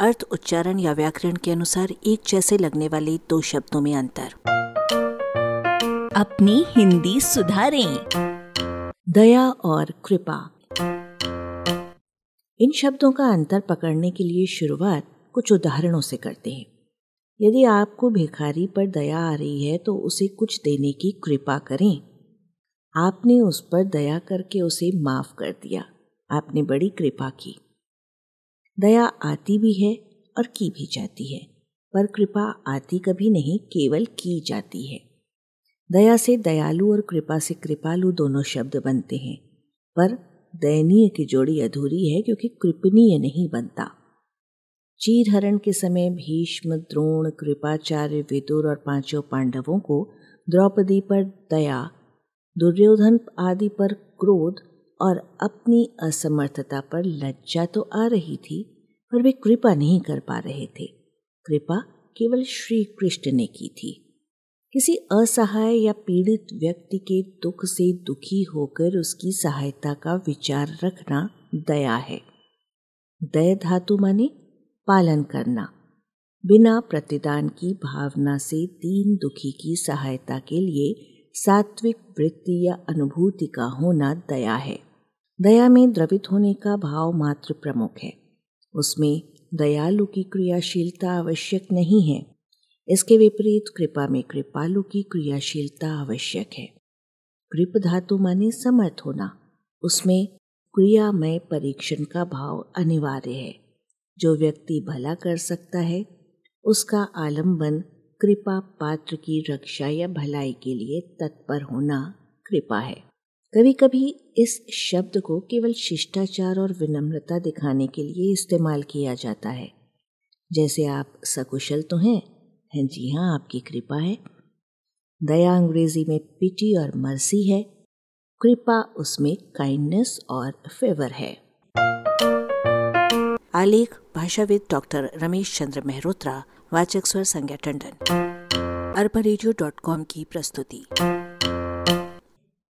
अर्थ उच्चारण या व्याकरण के अनुसार एक जैसे लगने वाले दो शब्दों में अंतर। अपनी हिंदी सुधारें। दया और कृपा। इन शब्दों का अंतर पकड़ने के लिए शुरुआत कुछ उदाहरणों से करते हैं। यदि आपको भिखारी पर दया आ रही है तो उसे कुछ देने की कृपा करें। आपने उस पर दया करके उसे माफ़ कर दिया। आपने बड़ी कृपा की। दया आती भी है और की भी जाती है, पर कृपा आती कभी नहीं, केवल की जाती है। दया से दयालु और कृपा से कृपालु दोनों शब्द बनते हैं, पर दयनीय की जोड़ी अधूरी है क्योंकि कृपनीय नहीं बनता। चीरहरण के समय भीष्म, द्रोण, कृपाचार्य, विदुर और पाँचों पांडवों को द्रौपदी पर दया, दुर्योधन आदि पर क्रोध और अपनी असमर्थता पर लज्जा तो आ रही थी, पर वे कृपा नहीं कर पा रहे थे। कृपा केवल श्री कृष्ण ने की थी। किसी असहाय या पीड़ित व्यक्ति के दुख से दुखी होकर उसकी सहायता का विचार रखना दया है। दया धातु माने पालन करना। बिना प्रतिदान की भावना से तीन दुखी की सहायता के लिए सात्विक वृत्ति या अनुभूति का होना दया है। दया में द्रवित होने का भाव मात्र प्रमुख है। उसमें दयालु की क्रियाशीलता आवश्यक नहीं है। इसके विपरीत कृपा में कृपालु की क्रियाशीलता आवश्यक है। कृप धातु माने समर्थ होना। उसमें क्रियामय परीक्षण का भाव अनिवार्य है। जो व्यक्ति भला कर सकता है, उसका आलंबन कृपा पात्र की रक्षा या भलाई के लिए तत्पर होना कृपा है। कभी कभी इस शब्द को केवल शिष्टाचार और विनम्रता दिखाने के लिए इस्तेमाल किया जाता है। जैसे आप सकुशल तो हैं हैं जी हाँ आपकी कृपा है। दया अंग्रेज़ी में पिटी और मर्सी है। कृपा उसमें काइंडनेस और फेवर है। आलेख, भाषाविद डॉक्टर रमेश चंद्र मेहरोत्रा, वाचक स्वर संज्ञा टंडन। अरबा की प्रस्तुति।